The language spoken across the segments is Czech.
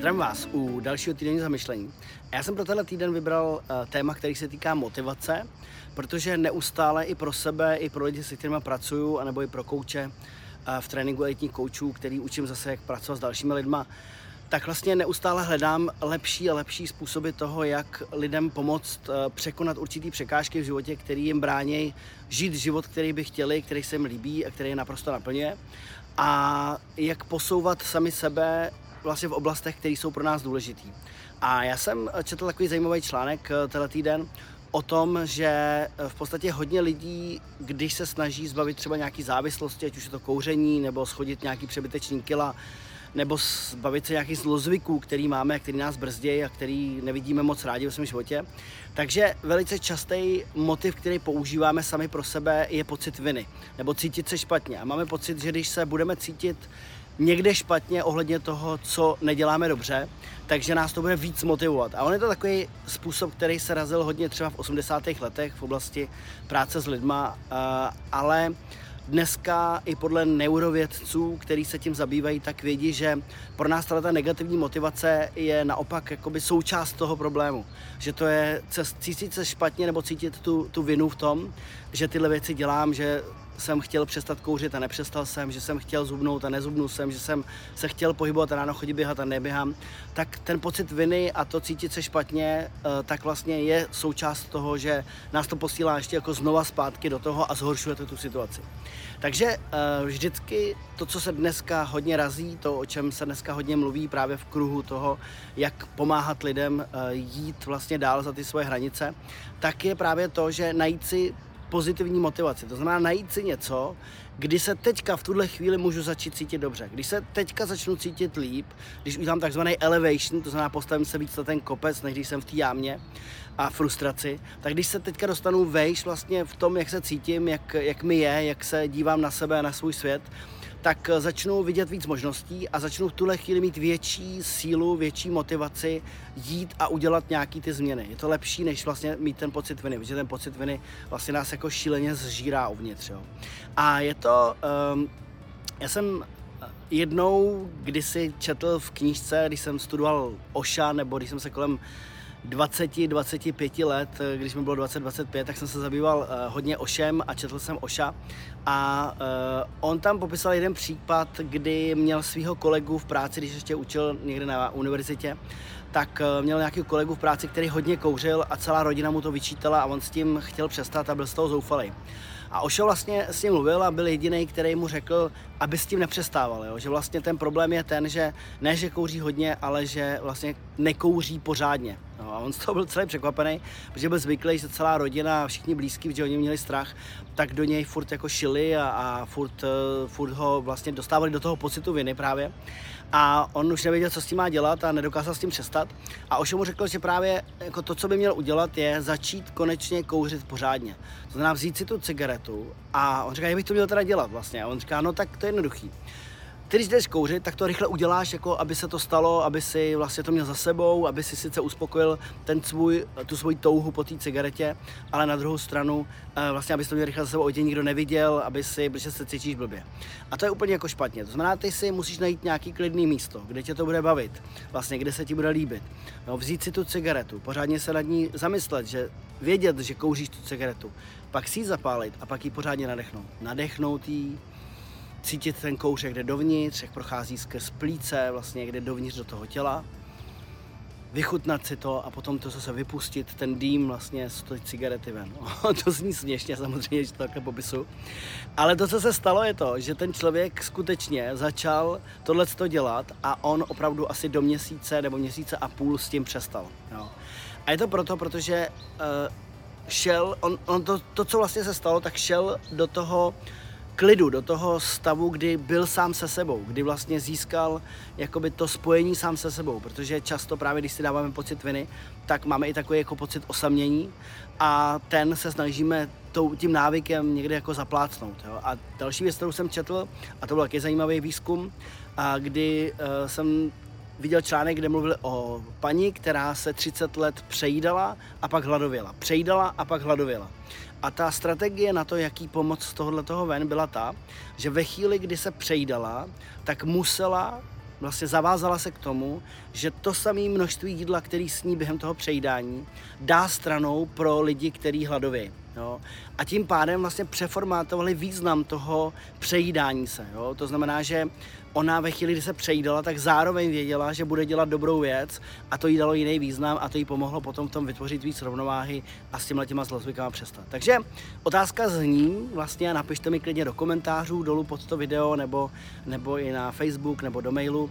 Zdravím vás u dalšího týdenního zamyšlení. Já jsem pro tenhle týden vybral uh, téma, který se týká motivace, protože neustále i pro sebe, i pro lidi, se kterými pracuju, anebo i pro kouče uh, v tréninku elitních koučů, který učím zase, jak pracovat s dalšími lidma, tak vlastně neustále hledám lepší a lepší způsoby toho, jak lidem pomoct uh, překonat určitý překážky v životě, který jim brání žít život, který by chtěli, který se jim líbí a který je naprosto naplňuje. A jak posouvat sami sebe vlastně v oblastech, které jsou pro nás důležitý. A já jsem četl takový zajímavý článek eh, tenhle týden o tom, že eh, v podstatě hodně lidí, když se snaží zbavit třeba nějaký závislosti, ať už je to kouření, nebo schodit nějaký přebytečný kila, nebo zbavit se nějakých zlozvyků, který máme, který nás brzdějí a který nevidíme moc rádi ve svém životě. Takže velice častý motiv, který používáme sami pro sebe, je pocit viny, nebo cítit se špatně. A máme pocit, že když se budeme cítit někde špatně ohledně toho, co neděláme dobře, takže nás to bude víc motivovat. A on je to takový způsob, který se razil hodně třeba v 80. letech v oblasti práce s lidma, ale dneska i podle neurovědců, kteří se tím zabývají, tak vědí, že pro nás ta negativní motivace je naopak jakoby součást toho problému. Že to je cítit se špatně nebo cítit tu, tu vinu v tom, že tyhle věci dělám, že jsem chtěl přestat kouřit a nepřestal jsem, že jsem chtěl zubnout a nezubnul jsem, že jsem se chtěl pohybovat a ráno chodit běhat a neběhám, tak ten pocit viny a to cítit se špatně, eh, tak vlastně je součást toho, že nás to posílá ještě jako znova zpátky do toho a zhoršuje to tu situaci. Takže eh, vždycky to, co se dneska hodně razí, to, o čem se dneska hodně mluví právě v kruhu toho, jak pomáhat lidem eh, jít vlastně dál za ty svoje hranice, tak je právě to, že najít si pozitivní motivaci. To znamená najít si něco, kdy se teďka v tuhle chvíli můžu začít cítit dobře. Když se teďka začnu cítit líp, když udělám takzvaný elevation, to znamená postavím se víc na ten kopec, než když jsem v té jámě a frustraci, tak když se teďka dostanu vejš vlastně v tom, jak se cítím, jak, jak mi je, jak se dívám na sebe a na svůj svět, tak eh, začnu vidět víc možností a začnu v tuhle chvíli mít větší sílu, větší motivaci jít a udělat nějaký ty změny. Je to lepší, než vlastně mít ten pocit viny, protože ten pocit viny vlastně nás jako šíleně zžírá uvnitř. Jo. A je to, um, já jsem eh, jednou kdysi četl v knížce, když jsem studoval Oša, nebo když jsem se kolem 20-25 let, eh, když mi bylo 20-25, tak jsem se zabýval uh, hodně Ošem a četl jsem Oša. A uh, on tam popisal jeden případ, kdy měl svého kolegu v práci, když ještě učil někde na univerzitě, tak měl nějaký kolegu v práci, který hodně kouřil a celá rodina mu to vyčítala a on s tím chtěl přestat a byl z toho zoufalý. A Ošo vlastně s ním mluvil a byl jediný, který mu řekl, aby s tím nepřestával. Jo? Že vlastně ten problém je ten, že ne, že kouří hodně, ale že vlastně nekouří pořádně. No, a on z toho byl celý překvapený, protože byl zvyklý, že celá rodina a všichni blízký, protože oni měli strach, tak do něj furt jako šili a, a furt, uh, furt ho vlastně dostávali do toho pocitu viny právě. A on už nevěděl, co s tím má dělat a nedokázal s tím přestat. A Ošo mu řekl, že právě jako to, co by měl udělat, je začít konečně kouřit pořádně. To znamená vzít si tu cigaretu a on říká, jak bych to měl teda dělat vlastně. A on říká, no tak to je jednoduchý ty, když jdeš kouřit, tak to rychle uděláš, jako aby se to stalo, aby si vlastně to měl za sebou, aby si sice uspokojil ten svůj, tu svoji touhu po té cigaretě, ale na druhou stranu eh, vlastně, aby to měl rychle za sebou, aby tě nikdo neviděl, aby si, protože se cítíš blbě. A to je úplně jako špatně. To znamená, ty si musíš najít nějaký klidný místo, kde tě to bude bavit, vlastně, kde se ti bude líbit. No, vzít si tu cigaretu, pořádně se nad ní zamyslet, že vědět, že kouříš tu cigaretu, pak si ji zapálit a pak ji pořádně nadechnout. Nadechnout ji, cítit ten kouř, jak jde dovnitř, jak prochází skrz plíce, vlastně jak jde dovnitř do toho těla, vychutnat si to a potom to zase vypustit, ten dým vlastně z té cigarety ven. to zní směšně samozřejmě, že to takhle popisu. Ale to, co se stalo, je to, že ten člověk skutečně začal tohle dělat a on opravdu asi do měsíce nebo měsíce a půl s tím přestal. Jo. A je to proto, protože uh, šel, on, on to, to, co vlastně se stalo, tak šel do toho klidu, do toho stavu, kdy byl sám se sebou, kdy vlastně získal jakoby to spojení sám se sebou, protože často právě, když si dáváme pocit viny, tak máme i takový jako pocit osamění a ten se snažíme tím návykem někde jako zaplácnout. Jo? A další věc, kterou jsem četl, a to byl taky zajímavý výzkum, a kdy uh, jsem viděl článek, kde mluvili o paní, která se 30 let přejídala a pak hladověla. Přejídala a pak hladověla. A ta strategie na to, jaký pomoc z tohohle toho ven, byla ta, že ve chvíli, kdy se přejídala, tak musela vlastně zavázala se k tomu, že to samé množství jídla, který sní během toho přejídání, dá stranou pro lidi, kteří hladovějí. Jo? A tím pádem vlastně přeformátovali význam toho přejídání se. Jo? To znamená, že ona ve chvíli, kdy se přejídala, tak zároveň věděla, že bude dělat dobrou věc a to jí dalo jiný význam a to jí pomohlo potom v tom vytvořit víc rovnováhy a s těma těma zlozvykama přestat. Takže otázka zní vlastně napište mi klidně do komentářů dolů pod to video nebo, nebo i na Facebook nebo do mailu uh,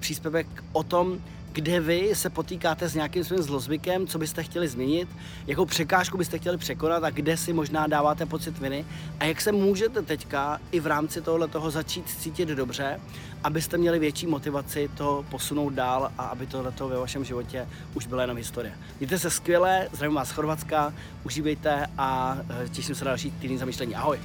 příspěvek o tom, kde vy se potýkáte s nějakým svým zlozvykem, co byste chtěli změnit, jakou překážku byste chtěli překonat a kde si možná dáváte pocit viny a jak se můžete teďka i v rámci tohle toho začít cítit dobře, abyste měli větší motivaci to posunout dál a aby tohle ve vašem životě už byla jenom historie. Mějte se skvěle, zdravím vás z Chorvatska, užívejte a eh, těším se na další týden zamýšlení. Ahoj!